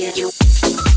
Eu you.